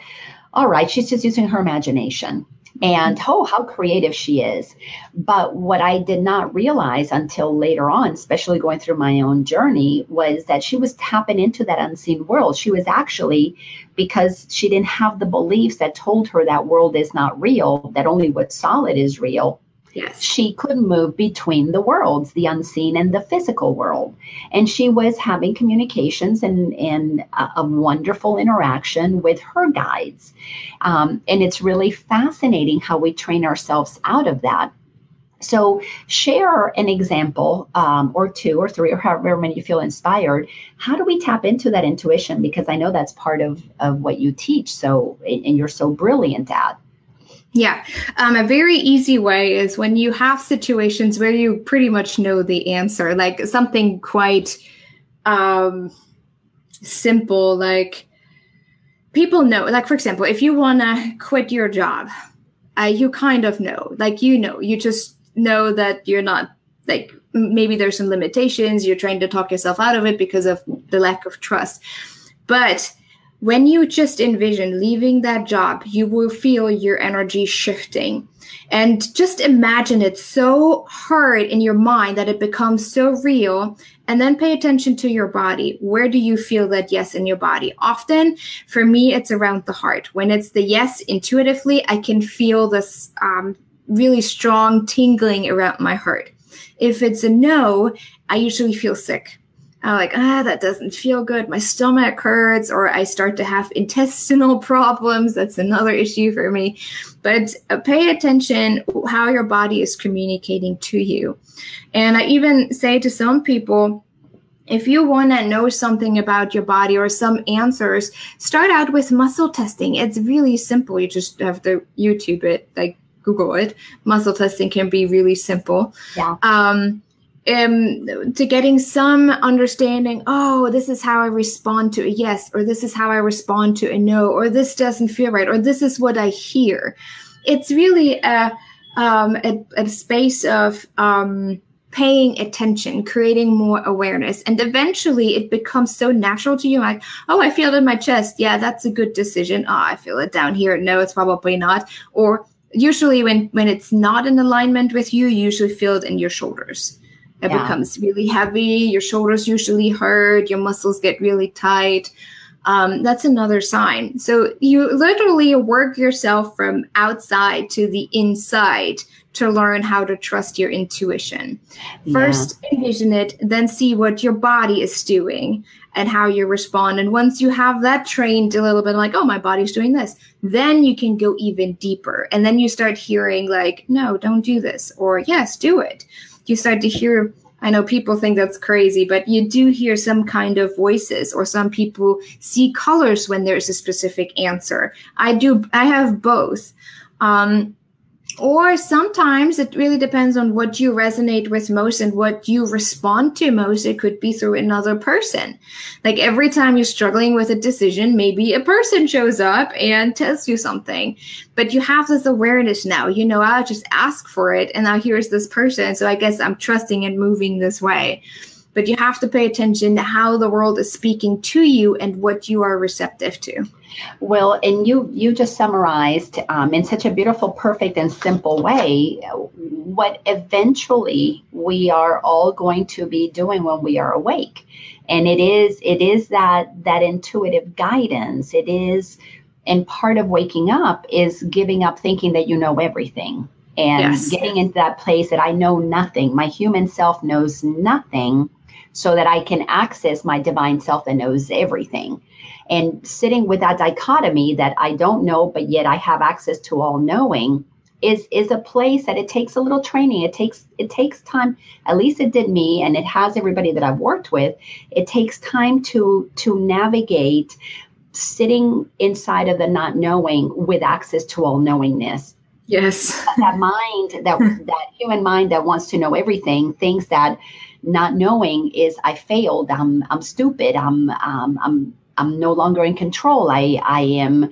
all right she's just using her imagination and mm-hmm. oh, how creative she is. But what I did not realize until later on, especially going through my own journey, was that she was tapping into that unseen world. She was actually, because she didn't have the beliefs that told her that world is not real, that only what's solid is real, Yes. She could move between the worlds, the unseen and the physical world. And she was having communications and, and a, a wonderful interaction with her guides. Um, and it's really fascinating how we train ourselves out of that. So, share an example um, or two or three or however many you feel inspired. How do we tap into that intuition? Because I know that's part of, of what you teach. So, and you're so brilliant at. Yeah. Um, a very easy way is when you have situations where you pretty much know the answer, like something quite um, simple, like people know, like, for example, if you want to quit your job, uh, you kind of know, like, you know, you just know that you're not, like, maybe there's some limitations, you're trying to talk yourself out of it because of the lack of trust. But when you just envision leaving that job, you will feel your energy shifting. And just imagine it so hard in your mind that it becomes so real. And then pay attention to your body. Where do you feel that yes in your body? Often, for me, it's around the heart. When it's the yes intuitively, I can feel this um, really strong tingling around my heart. If it's a no, I usually feel sick I'm like, ah, that doesn't feel good. My stomach hurts, or I start to have intestinal problems. That's another issue for me. But uh, pay attention how your body is communicating to you. And I even say to some people, if you want to know something about your body or some answers, start out with muscle testing. It's really simple. You just have to YouTube it, like Google it. Muscle testing can be really simple. Yeah. Um, um, to getting some understanding oh this is how i respond to a yes or this is how i respond to a no or this doesn't feel right or this is what i hear it's really a, um, a, a space of um, paying attention, creating more awareness. And eventually it becomes so natural to you like, oh, I feel it in my chest. Yeah, that's a good decision. Oh, I feel it down here. No, it's probably not. Or usually when, when it's not in alignment with you, you usually feel it in your shoulders. It yeah. becomes really heavy. Your shoulders usually hurt. Your muscles get really tight. Um, that's another sign. So you literally work yourself from outside to the inside to learn how to trust your intuition. First, yeah. envision it, then see what your body is doing and how you respond. And once you have that trained a little bit, like, oh, my body's doing this, then you can go even deeper. And then you start hearing, like, no, don't do this, or yes, do it. You start to hear. I know people think that's crazy, but you do hear some kind of voices, or some people see colors when there's a specific answer. I do, I have both. Um, or sometimes it really depends on what you resonate with most and what you respond to most. It could be through another person. Like every time you're struggling with a decision, maybe a person shows up and tells you something. But you have this awareness now. You know, I'll just ask for it. And now here's this person. So I guess I'm trusting and moving this way. But you have to pay attention to how the world is speaking to you and what you are receptive to. Well, and you you just summarized um, in such a beautiful, perfect, and simple way what eventually we are all going to be doing when we are awake, and it is it is that that intuitive guidance. It is, and part of waking up is giving up thinking that you know everything and yes. getting into that place that I know nothing. My human self knows nothing, so that I can access my divine self that knows everything. And sitting with that dichotomy that I don't know, but yet I have access to all knowing is is a place that it takes a little training. It takes it takes time. At least it did me and it has everybody that i've worked with. It takes time to to navigate sitting inside of the not knowing with access to all knowingness. Yes. That mind that that human mind that wants to know everything thinks that not knowing is i failed i'm i'm stupid i'm um, i'm I'm no longer in control. I I am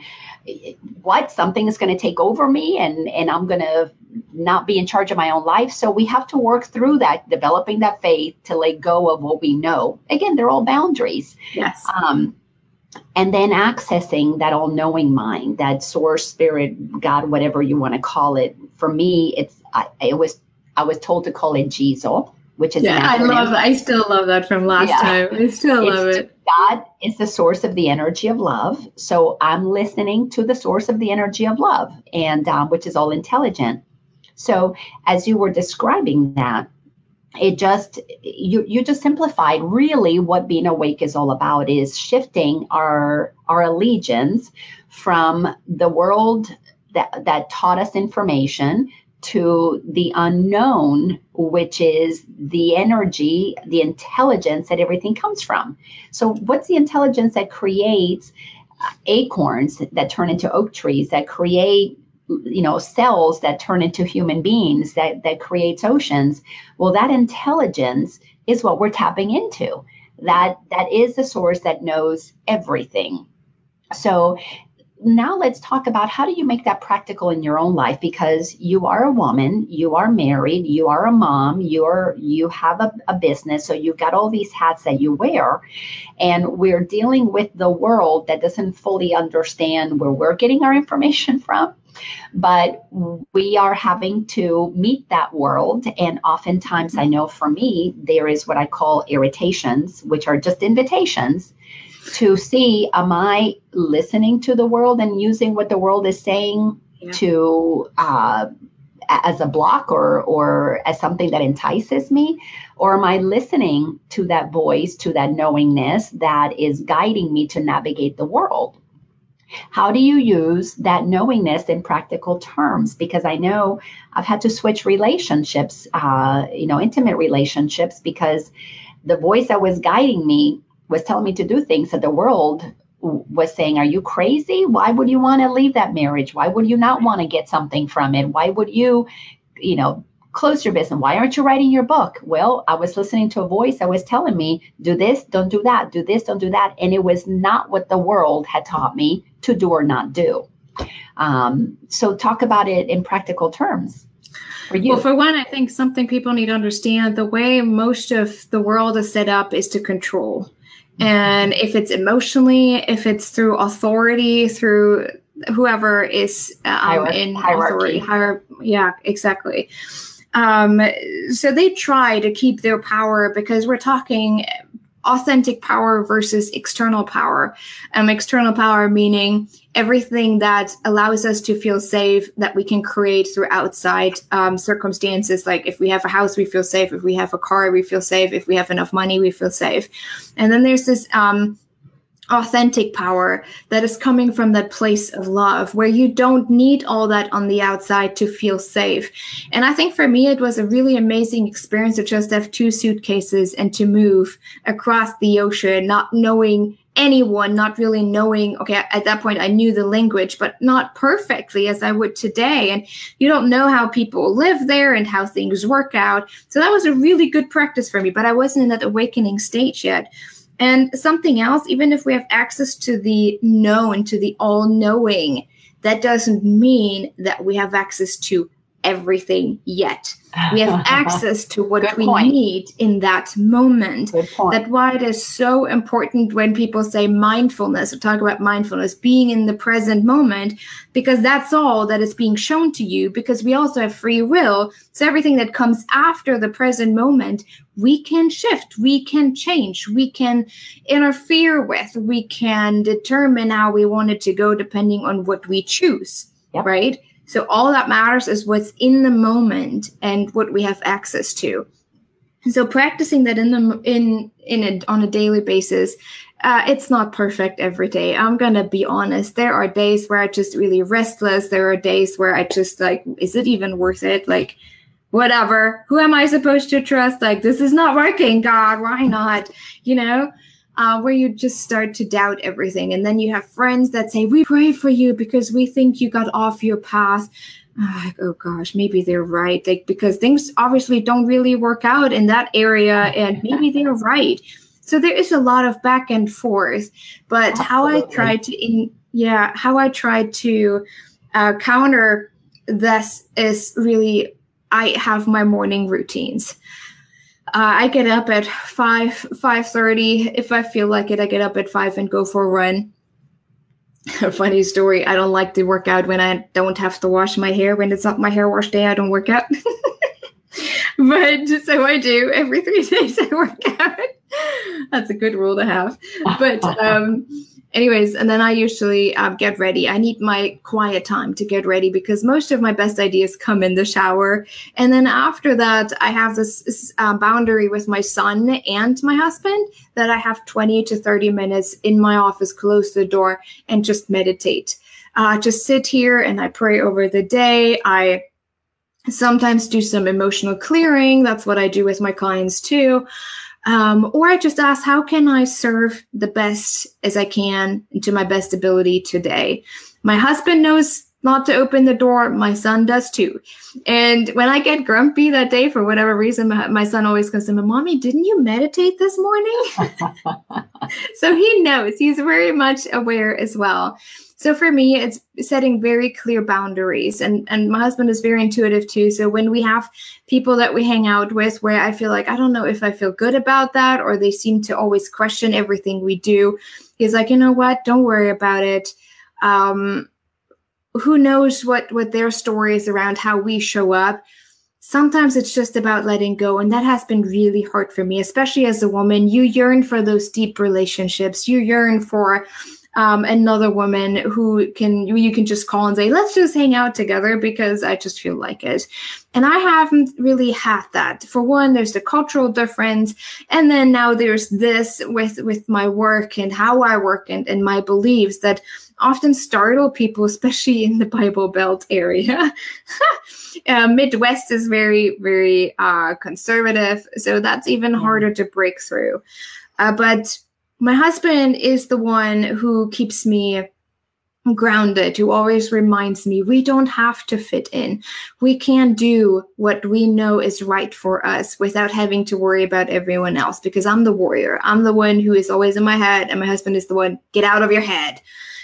what something is going to take over me and and I'm going to not be in charge of my own life. So we have to work through that, developing that faith to let go of what we know. Again, they're all boundaries. Yes. Um, and then accessing that all-knowing mind, that source, spirit, God, whatever you want to call it. For me, it's I, it was I was told to call it Jesus which is yeah, I love. I still love that from last yeah. time. I still it's, love it. God is the source of the energy of love, so I'm listening to the source of the energy of love, and um, which is all intelligent. So as you were describing that, it just you you just simplified really what being awake is all about is shifting our our allegiance from the world that that taught us information to the unknown, which is the energy, the intelligence that everything comes from. So, what's the intelligence that creates uh, acorns that turn into oak trees, that create you know cells that turn into human beings that that creates oceans? Well that intelligence is what we're tapping into. That that is the source that knows everything. So now let's talk about how do you make that practical in your own life? Because you are a woman you are married you are a mom you're you have a, a, business so you've got all these hats that you wear. And we're dealing with the world that doesn't fully understand where we're getting our information from but we are having to meet that world. And oftentimes i know for me there is what i call irritations which are just invitations to see am I listening to the world and using what the world is saying yeah. to uh, as a block or or as something that entices me? Or am i listening to that voice to that knowingness that is guiding me to navigate the world? How do you use that knowingness in practical terms? Because i know i've had to switch relationships uh, you know intimate relationships because the voice that was guiding me was telling me to do things that the world was saying, Are you crazy? Why would you want to leave that marriage? Why would you not want to get something from it? Why would you, you know, close your business? Why aren't you writing your book? Well, I was listening to a voice that was telling me, Do this, don't do that, do this, don't do that. And it was not what the world had taught me to do or not do. Um, so, talk about it in practical terms. For you. well, for one, I think something people need to understand the way most of the world is set up is to control. And if it's emotionally, if it's through authority, through whoever is um, in hierarchy. authority, yeah, exactly. Um, so they try to keep their power because we're talking authentic power versus external power. Um, external power meaning everything that allows us to feel safe that we can create through outside um, circumstances. Like if we have a house, we feel safe. If we have a car, we feel safe. If we have enough money, we feel safe. And then there's this um, authentic power that is coming from that place of love where you don't need all that on the outside to feel safe. And I think for me, it was a really amazing experience to just have two suitcases and to move across the ocean, not knowing anyone, not really knowing, okay, at that point I knew the language, but not perfectly as I would today. And you don't know how people live there and how things work out. So that was a really good practice for me, but I wasn't in that awakening stage yet. And something else, even if we have access to the known, to the all knowing, that doesn't mean that we have access to everything yet. We have access to what Good we point. need in that moment. That's why it is so important when people say mindfulness or talk about mindfulness, being in the present moment, because that's all that is being shown to you, because we also have free will. So everything that comes after the present moment, we can shift, we can change, we can interfere with, we can determine how we want it to go depending on what we choose. Yep. Right. So all that matters is what's in the moment and what we have access to. And so practicing that in the in in a, on a daily basis, uh, it's not perfect every day. I'm gonna be honest. There are days where I just really restless. There are days where I just like, is it even worth it? Like, whatever. Who am I supposed to trust? Like, this is not working. God, why not? You know uh, where you just start to doubt everything. And then you have friends that say, We pray for you because we think you got off your path. Uh, oh gosh, maybe they're right. Like, because things obviously don't really work out in that area, and maybe they're right. So there is a lot of back and forth. But Absolutely. how I try to, in, yeah, how I try to uh, counter this is really I have my morning routines. Uh, I get up at five five thirty. If I feel like it, I get up at five and go for a run. a funny story. I don't like to work out when I don't have to wash my hair. When it's not my hair wash day, I don't work out. but so I do every three days. I work out. That's a good rule to have. But um, anyways, and then I usually um, get ready. I need my quiet time to get ready because most of my best ideas come in the shower. And then after that, I have this, this uh, boundary with my son and my husband that I have 20 to 30 minutes in my office, close the door, and just meditate. Uh, just sit here and I pray over the day. I sometimes do some emotional clearing. That's what I do with my clients too. Um, or I just ask, how can I serve the best as I can to my best ability today? My husband knows not to open the door. My son does too. And when I get grumpy that day for whatever reason, my, my son always comes to me, Mommy, didn't you meditate this morning? so he knows. He's very much aware as well. So for me, it's setting very clear boundaries. And, and my husband is very intuitive too. So when we have people that we hang out with where I feel like, I don't know if I feel good about that, or they seem to always question everything we do, he's like, you know what? Don't worry about it. Um, who knows what, what their story is around how we show up sometimes it's just about letting go and that has been really hard for me especially as a woman you yearn for those deep relationships you yearn for um, another woman who can you can just call and say let's just hang out together because i just feel like it. And i haven't really had that. For one there's the cultural difference and then now there's this with with my work and how i work and, and my beliefs that often startle people especially in the bible belt area. Uh, midwest is very very uh, conservative so that's even harder to break through. Uh, but my husband is the one who keeps me grounded, who always reminds me we don't have to fit in. We can do what we know is right for us without having to worry about everyone else because I'm the warrior. I'm the one who is always in my head, and my husband is the one, get out of your head.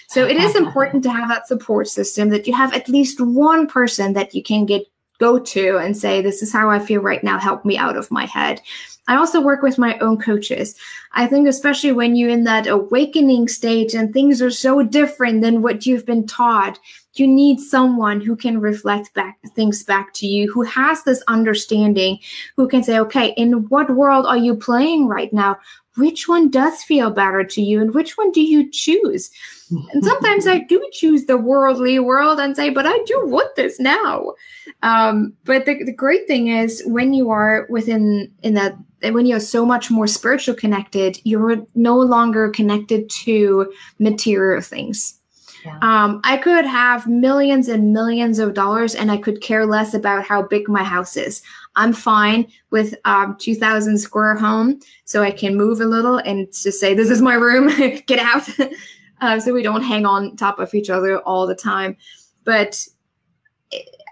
So it is important to have that support system that you have at least one person that you can get go to and say, This is how I feel right now. Help me out of my head. I also work with my own coaches. I think, especially when you're in that awakening stage and things are so different than what you've been taught, you need someone who can reflect back things back to you, who has this understanding, who can say, okay, in what world are you playing right now? Which one does feel better to you? And which one do you choose? And sometimes I do choose the worldly world and say, but I do want this now. Um, but the, the great thing is when you are within in that when you're so much more spiritual connected, you're no longer connected to material things. Yeah. Um, I could have millions and millions of dollars and I could care less about how big my house is. I'm fine with um 2000 square home so I can move a little and just say, this is my room, get out. uh, so we don't hang on top of each other all the time. But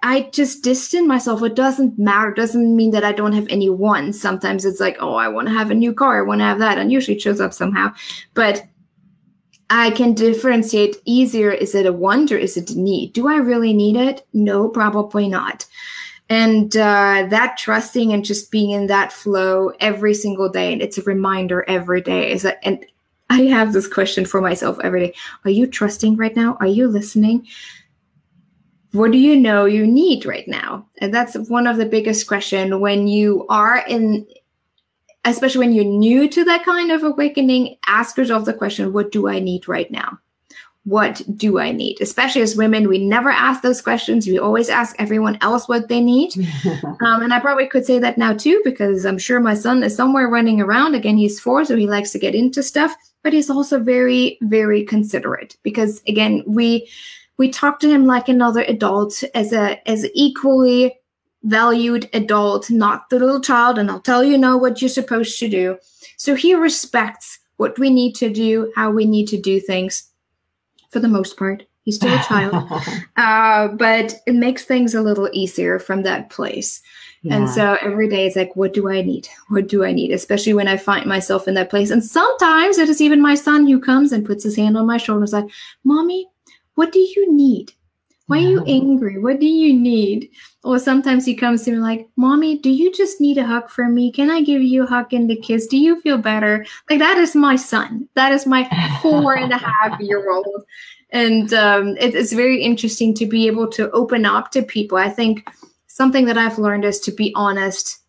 I just distance myself. It doesn't matter. It doesn't mean that I don't have any wants. Sometimes it's like, oh, I want to have a new car. I want to have that. And usually it shows up somehow. But I can differentiate easier. Is it a want or is it a need? Do I really need it? No, probably not. And uh, that trusting and just being in that flow every single day, and it's a reminder every day. Is that and I have this question for myself every day: Are you trusting right now? Are you listening? What do you know you need right now? And that's one of the biggest questions when you are in especially when you're new to that kind of awakening ask yourself the question what do i need right now? What do i need? Especially as women we never ask those questions. We always ask everyone else what they need. Um, and i probably could say that now too because i'm sure my son is somewhere running around. Again he's four so he likes to get into stuff but he's also very very considerate because again we we talk to him like another adult as a as equally valued adult not the little child and i'll tell you know what you're supposed to do. So he respects what we need to do how we need to do things. For the most part he's still a child. Uh, but it makes things a little easier from that place. Yeah. and so every day it's like what do i need? What do i need? Especially when i find myself in that place. And sometimes it is even my son who comes and puts his hand on my shoulder and is like mommy what do you need? Why are you angry? What do you need? Or sometimes he comes to me like, Mommy, do you just need a hug from me? Can I give you a hug and a kiss? Do you feel better? Like, that is my son. That is my four and a half year old. And um, it, it's very interesting to be able to open up to people. I think something that I've learned is to be honest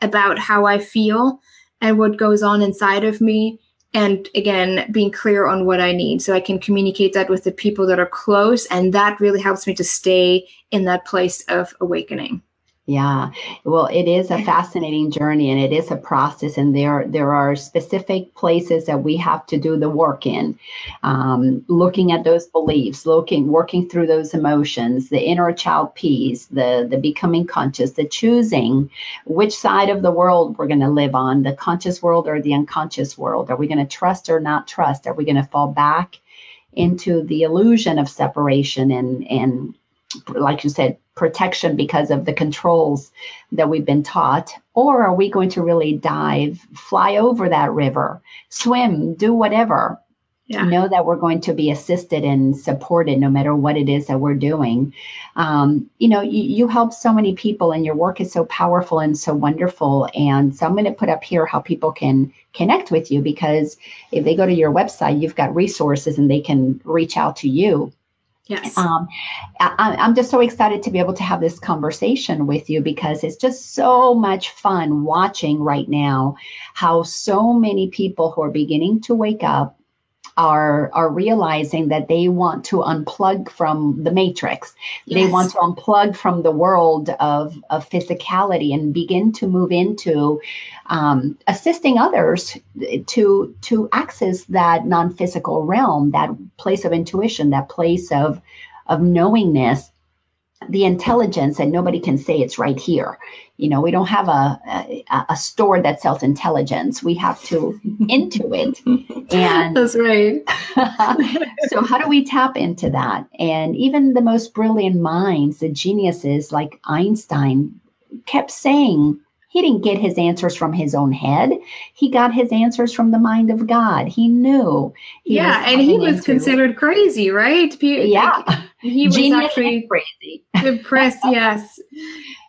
about how I feel and what goes on inside of me and again being clear on what i need so i can communicate that with the people that are close and that really helps me to stay in that place of awakening yeah, well, it is a fascinating journey, and it is a process, and there there are specific places that we have to do the work in, um, looking at those beliefs, looking, working through those emotions, the inner child piece, the the becoming conscious, the choosing which side of the world we're going to live on, the conscious world or the unconscious world. Are we going to trust or not trust? Are we going to fall back into the illusion of separation and and like you said, protection because of the controls that we've been taught? Or are we going to really dive, fly over that river, swim, do whatever? Yeah. Know that we're going to be assisted and supported no matter what it is that we're doing. Um, you know, you, you help so many people and your work is so powerful and so wonderful. And so I'm going to put up here how people can connect with you because if they go to your website, you've got resources and they can reach out to you Yes. Um, I, I'm just so excited to be able to have this conversation with you because it's just so much fun watching right now how so many people who are beginning to wake up are are realizing that they want to unplug from the matrix. Yes. They want to unplug from the world of, of physicality and begin to move into um, assisting others to to access that non-physical realm, that place of intuition, that place of of knowingness the intelligence and nobody can say it's right here. You know we don't have a, a, a store that sells intelligence. We have to intuit and that's right. So how do we tap into that? And even the most brilliant minds the geniuses like einstein kept saying he didn't get his answers from his own head. He got his answers from the mind of God. He knew. He yeah, and he was into, considered crazy, right? yeah, like, he was Genius actually crazy. Impressed, yes. so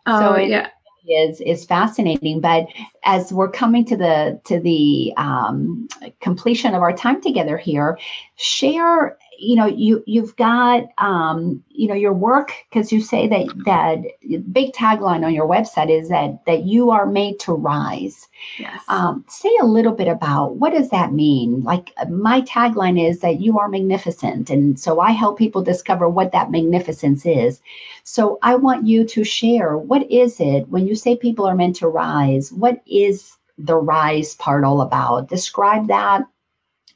oh, it, yeah is is fascinating. But as we're coming to the to the um, completion of our time together here, share you know you you've got um, you know your work because you say that that big tagline on your website is that that you are made to rise. Yes. Um, say a little bit about what does that mean? Like my tagline is that you are magnificent and so i help people discover what that magnificence is. So i want you to share what is it when you say people are meant to rise what is the rise part all about? Describe that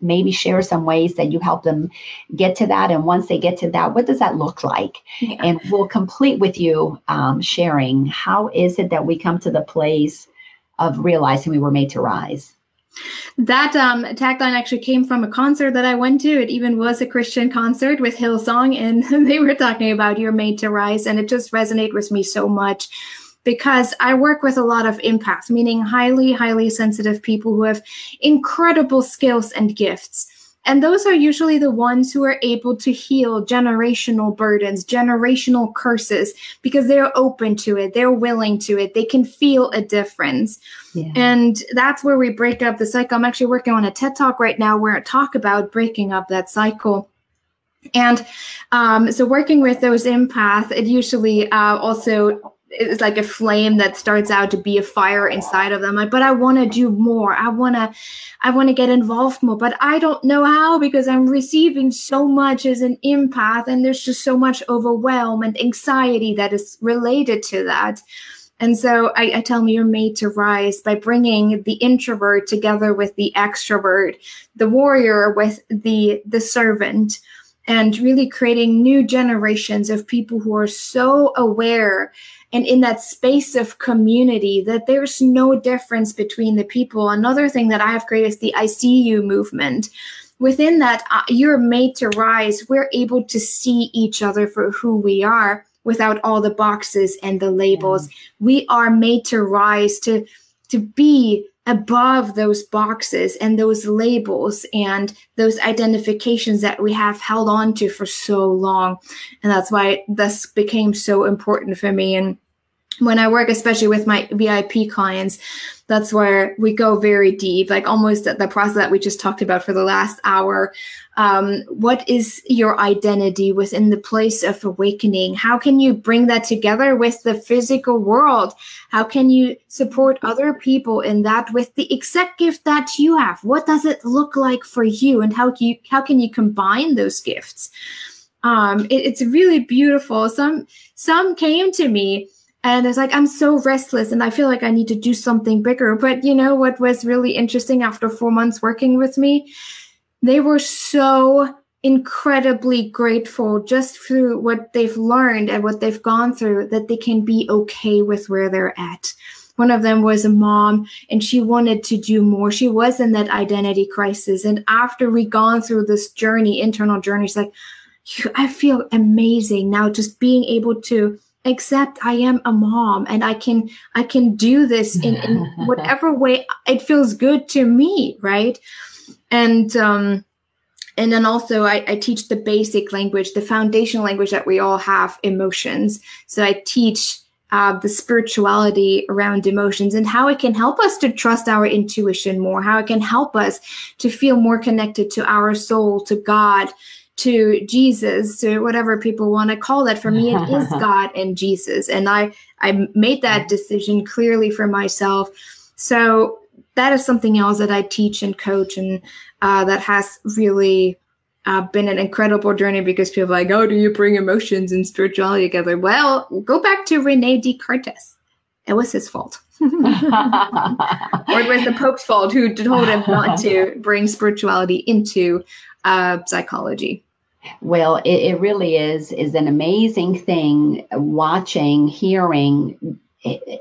maybe share some ways that you help them get to that. And once they get to that, what does that look like? Yeah. And we'll complete with you um, sharing how is it that we come to the place of realizing we were made to rise. That um, tagline actually came from a concert that I went to. It even was a Christian concert with Hillsong, and they were talking about "You're Made to Rise," and it just resonated with me so much because I work with a lot of empaths, meaning highly, highly sensitive people who have incredible skills and gifts. And those are usually the ones who are able to heal generational burdens, generational curses, because they're open to it, they're willing to it, they can feel a difference. Yeah. And that's where we break up the cycle. I'm actually working on a TED talk right now where I talk about breaking up that cycle. And um, so, working with those empaths, it usually uh, also it's like a flame that starts out to be a fire inside of them. Like but i want to do more. I want to i want to get involved more. But i don't know how because i'm receiving so much as an empath and there's just so much overwhelm and anxiety that is related to that. And so I, I tell them you're made to rise by bringing the introvert together with the extrovert the warrior with the the servant and really creating new generations of people who are so aware and in that space of community that there's no difference between the people. Another thing that I have created is the I see you movement. Within that, uh, you're made to rise. We're able to see each other for who we are without all the boxes and the labels. Yeah. We are made to rise to to be above those boxes and those labels and those identifications that we have held on to for so long. And that's why this became so important for me. And when I work, especially with my VIP clients, that's where we go very deep, like almost the process that we just talked about for the last hour. Um, what is your identity within the place of awakening? How can you bring that together with the physical world? How can you support other people in that with the exact gift that you have? What does it look like for you, and how can you how can you combine those gifts? Um, it, it's really beautiful. Some some came to me and it's like i'm so restless and i feel like i need to do something bigger. But you know what was really interesting after four months working with me? They were so incredibly grateful just through what they've learned and what they've gone through that they can be okay with where they're at. One of them was a mom and she wanted to do more. She was in that identity crisis. And after we gone through this journey internal journey she's like i feel amazing now just being able to except i am a mom and i can i can do this in, in whatever way it feels good to me right? And um and then also I, I teach the basic language the foundational language that we all have emotions. So i teach uh, the spirituality around emotions and how it can help us to trust our intuition more, how it can help us to feel more connected to our soul, to God, to Jesus, to whatever people want to call it. For me, it is God and Jesus. And I, I made that decision clearly for myself. So that is something else that I teach and coach, and uh, that has really uh, been an incredible journey because people are like, oh, do you bring emotions and spirituality together? Well, go back to Rene Descartes. It was his fault. or it was the Pope's fault who told him not to bring spirituality into psychology. Well, it, it really is is an amazing thing watching, hearing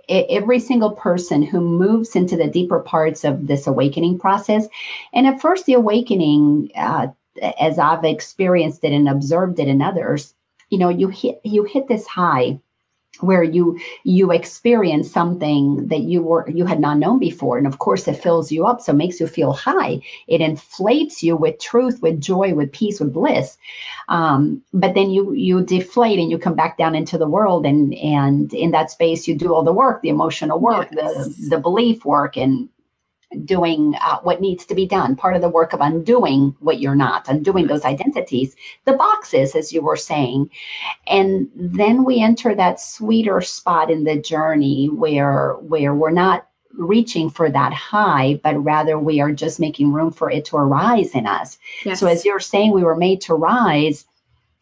every single person who moves into the deeper parts of this awakening process. And at first, the awakening, uh, as I've experienced it and observed it in others, you know, you hit you hit this high where you you experience something that you were you had not known before. And of course it fills you up so it makes you feel high. It inflates you with truth with joy with peace with bliss. Um, but then you you deflate and you come back down into the world. And and in that space you do all the work the emotional work yes. the the belief work and doing uh, what needs to be done, part of the work of undoing what you're not, undoing those identities, the boxes, as you were saying. And then we enter that sweeter spot in the journey where where we're not reaching for that high, but rather we are just making room for it to arise in us. Yes. So as you're saying, we were made to rise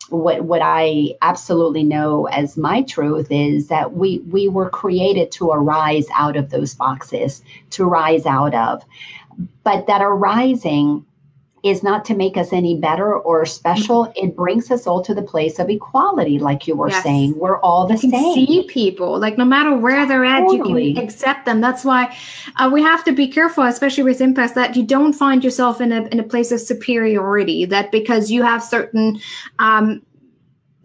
what what I absolutely know as my truth is that we we were created to arise out of those boxes, to rise out of. But that arising is not to make us any better or special. Mm-hmm. It brings us all to the place of equality, like you were yes. saying. We're all the you same. See people like no matter where they're at, totally. you can accept them. That's why uh, we have to be careful, especially with empaths, that you don't find yourself in a in a place of superiority. That because you have certain um,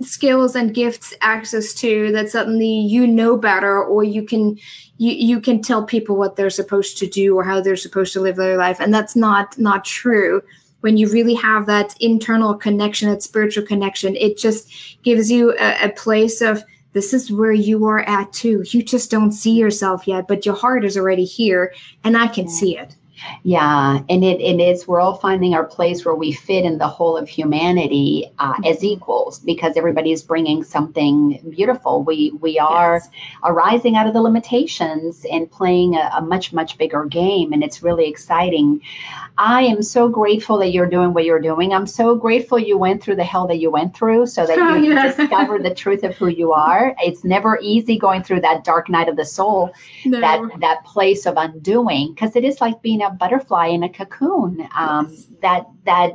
skills and gifts access to that suddenly you know better or you can you, you can tell people what they're supposed to do or how they're supposed to live their life and that's not not true when you really have that internal connection that spiritual connection it just gives you a, a place of this is where you are at too you just don't see yourself yet but your heart is already here and i can yeah. see it yeah, and it, it is, we're all finding our place where we fit in the whole of humanity uh, mm-hmm. as equals because everybody is bringing something beautiful. We, we are yes. arising out of the limitations and playing a, a, much, much bigger game. And it's really exciting. I am so grateful that you're doing what you're doing. I'm so grateful you went through the hell that you went through so that you yeah. discover the truth of who you are. It's never easy going through that dark night of the soul, no. that, that place of undoing, because it is like being a butterfly in a cocoon. Um, yes. That that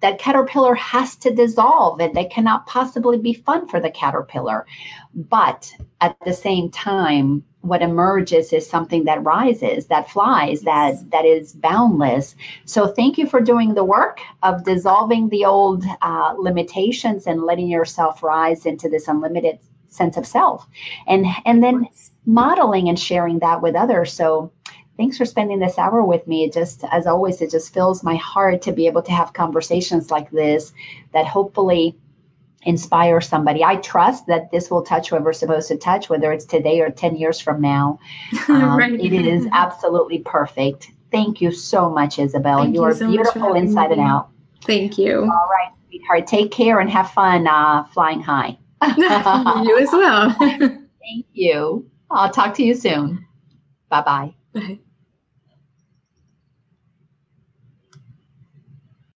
that caterpillar has to dissolve, and that cannot possibly be fun for the caterpillar. But at the same time, what emerges is something that rises, that flies, that that is boundless. So thank you for doing the work of dissolving the old uh, limitations and letting yourself rise into this unlimited sense of self, and and then modeling and sharing that with others. So thanks for spending this hour with me. It just, as always, it just fills my heart to be able to have conversations like this that hopefully inspire somebody. I trust that this will touch whoever's supposed to touch, whether it's today or 10 years from now. Um, right. It is absolutely perfect. Thank you so much, Isabel. Thank you are so beautiful inside me. and out. Thank you. All right, sweetheart. Take care and have fun uh, flying high. you as well. Thank you. I'll talk to you soon. Bye-bye. Bye.